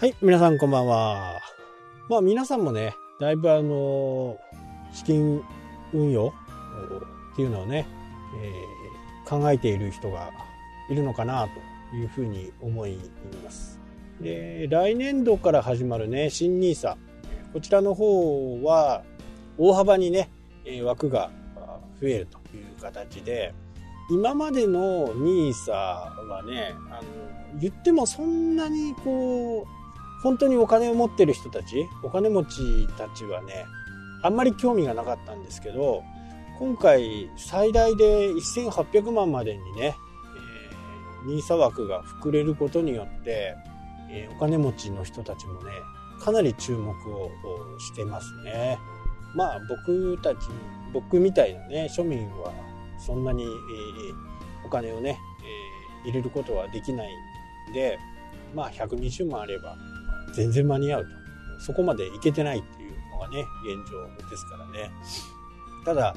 はい、皆さんこんばんは。まあ皆さんもね、だいぶあの、資金運用っていうのをね、えー、考えている人がいるのかなというふうに思います。で、来年度から始まるね、新 NISA。こちらの方は大幅にね、枠が増えるという形で、今までの NISA はね、あの、言ってもそんなにこう、本当にお金を持ってる人たち、お金持ちたちはね、あんまり興味がなかったんですけど、今回最大で1800万までにね、え、NISA 枠が膨れることによって、えー、お金持ちの人たちもね、かなり注目をしてますね。まあ僕たち、僕みたいなね、庶民はそんなに、えー、お金をね、えー、入れることはできないんで、まあ120万あれば全然間に合うと。そこまでいけてないっていうのがね、現状ですからね。ただ、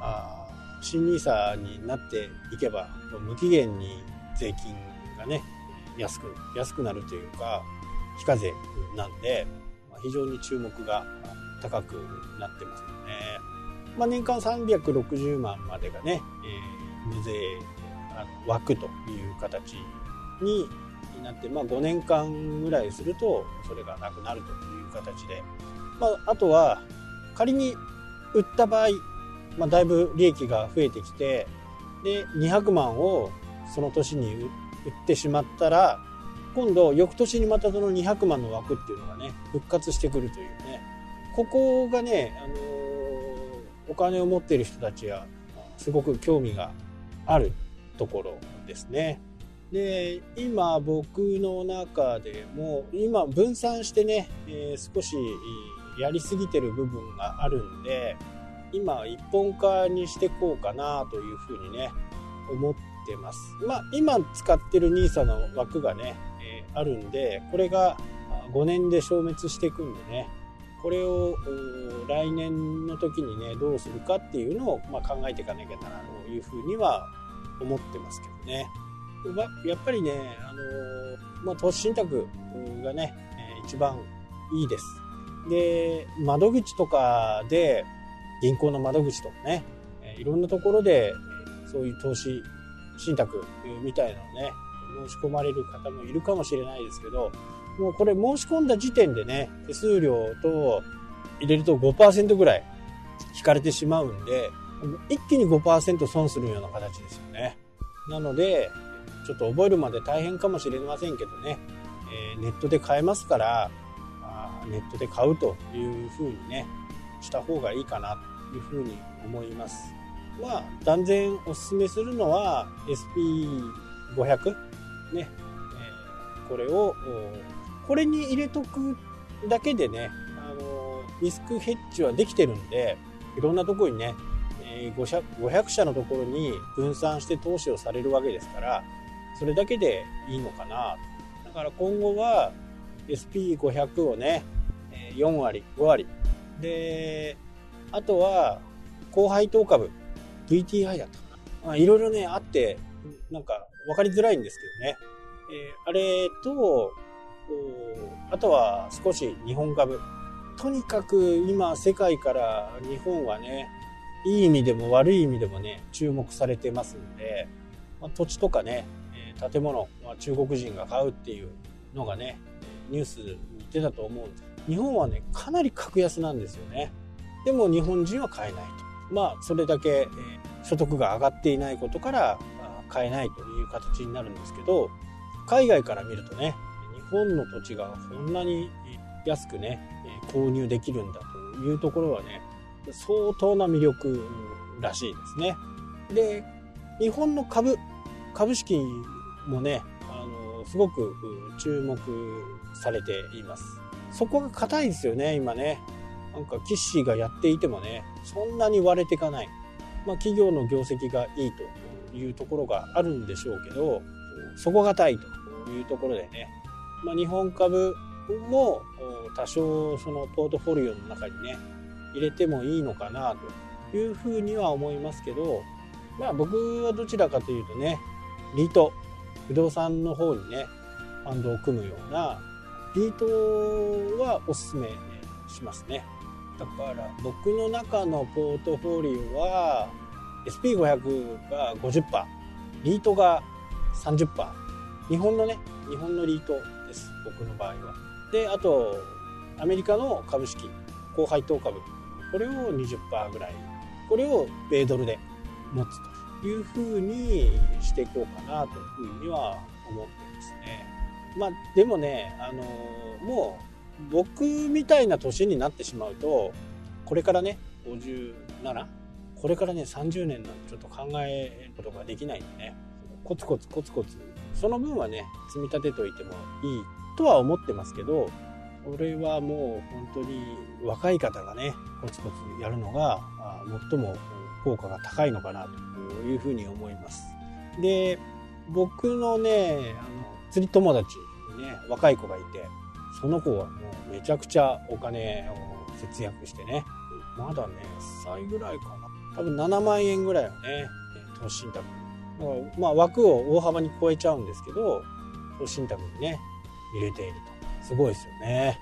あ新 NISA になっていけば、無期限に税金がね、安く、安くなるというか、非課税なんで、まあ非常に注目が高くなってますよね。まあ、年間360万までがね、えー、無税枠という形にになって、まあ、5年間ぐらいするとそれがなくなるという形で、まあ、あとは仮に売った場合、まあ、だいぶ利益が増えてきてで200万をその年に売ってしまったら今度翌年にまたその200万の枠っていうのがね復活してくるというねここがね、あのー、お金を持っている人たちはすごく興味があるところですね。で今僕の中でも今分散してね、えー、少しやりすぎてる部分があるんで今一本化にしてこうかなというふうにね思ってますまあ今使ってる NISA の枠がね、えー、あるんでこれが5年で消滅していくんでねこれを来年の時にねどうするかっていうのを、まあ、考えていかなきゃならないというふうには思ってますけどね。やっぱりね、あの、まあ、投資信託がね、一番いいです。で、窓口とかで、銀行の窓口とかね、いろんなところで、そういう投資信託みたいなのね、申し込まれる方もいるかもしれないですけど、もうこれ申し込んだ時点でね、手数料と入れると5%ぐらい引かれてしまうんで、一気に5%損するような形ですよね。なので、ちょっと覚えるまで大変かもしれませんけどね、えー、ネットで買えますからあネットで買うというふうにねした方がいいかなというふうに思います。まあ断然おすすめするのは SP500 ね、えー、これをこれに入れとくだけでねあのリスクヘッジはできてるんでいろんなとこにね500社のところに分散して投資をされるわけですからそれだけでいいのかな。だから今後は SP500 をね4割5割。であとは高配当株 VTI だったかな。いろいろねあってなんか分かりづらいんですけどね、えー、あれとあとは少し日本株。とにかく今世界から日本はねいい意味でも悪い意味でもね注目されてますんで、まあ、土地とかね建物、まあ、中国人が買うっていうのがねニュースに出たと思うんです。日本はねかなり格安なんですよね。でも日本人は買えないと。まあそれだけ、え所得が上がっていないことから買えないという形になるんですけど海外から見るとね日本の土地がこんなに安くね購入できるんだというところはね相当な魅力らしいですね。で日本の株株式もね、あの、すごく注目されています。そこが硬いですよね、今ね。なんか、キッシーがやっていてもね、そんなに割れていかない。まあ、企業の業績がいいというところがあるんでしょうけど、底堅いというところでね、まあ、日本株も多少そのポートフォリオの中にね、入れてもいいのかなというふうには思いますけど、まあ僕はどちらかというとね、リート不動産の方にねファンドを組むようなリートはおすすめしますね。だから僕の中のポートフォーリオは SP500 が50%リートが30%日本のね日本のリートです僕の場合は。であとアメリカの株式高配当株これを20%ぐらい。これを米ドルで持つと。いうふうにしていこうかなというふうには思ってますね。まあでもねあのもう僕みたいな年になってしまうとこれからね57これからね30年なんてちょっと考えることができないんでね。コツコツコツコツ。その分はね積み立てといてもいいとは思ってますけどこれはもう本当に若い方がねコツコツやるのが最も効果が高いのかなというふうに思います。で僕のねあの釣り友達にね若い子がいてその子はもうめちゃくちゃお金を節約してねまだね1歳ぐらいかな。多分7万円ぐらいはね投資信託。まあ枠を大幅に超えちゃうんですけど投資信託にね入れていると。すごいですよね。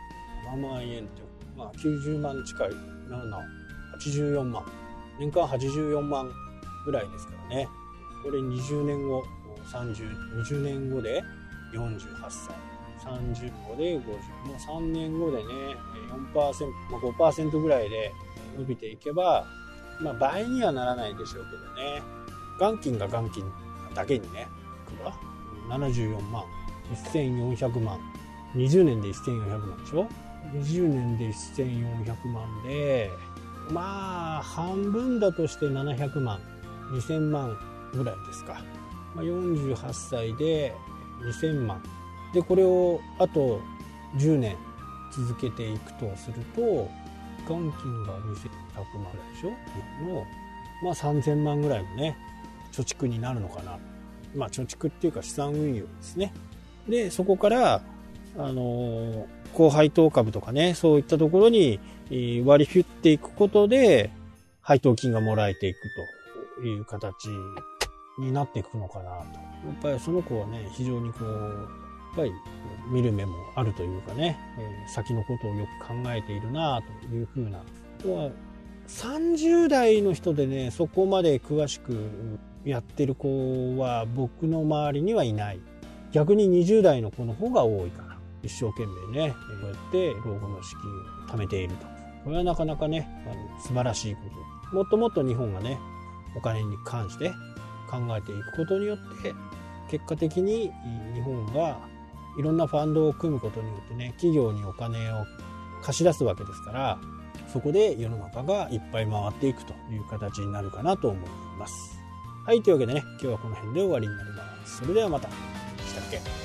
7万円ってまあ90万近い。784万。年間84万ぐらいですからね。これ20年後3020年後で48歳。30後で50もう3年後でね4%、まあ、5%ぐらいで伸びていけば、まあ、倍にはならないでしょうけどね。元金が元金だけにねくば74万。1400万。20年で1400万でしょ？20年で1400万でまあ半分だとして700万2000万ぐらいですか、まあ、48歳で2000万。でこれをあと10年続けていくとすると元金が2100万ぐらいでしょ。の、まあ、3000万ぐらいのね貯蓄になるのかな。まあ貯蓄っていうか資産運用ですね。でそこからあの高配当株とかねそういったところに割り振っていくことで配当金がもらえていくという形になっていくのかなと。やっぱりその子はね非常にこうやっぱり見る目もあるというかね、え、先のことをよく考えているなというふうな。30代の人でねそこまで詳しくやってる子は僕の周りにはいない。逆に20代の子の方が多いかな。一生懸命ねこうやって老後の資金を貯めているとこれはなかなかねあの素晴らしいこともっともっと日本がねお金に関して考えていくことによって結果的に日本がいろんなファンドを組むことによってね企業にお金を貸し出すわけですからそこで世の中がいっぱい回っていくという形になるかなと思います。はい、というわけでね、今日はこの辺で終わりになります。それではまた。したっけ？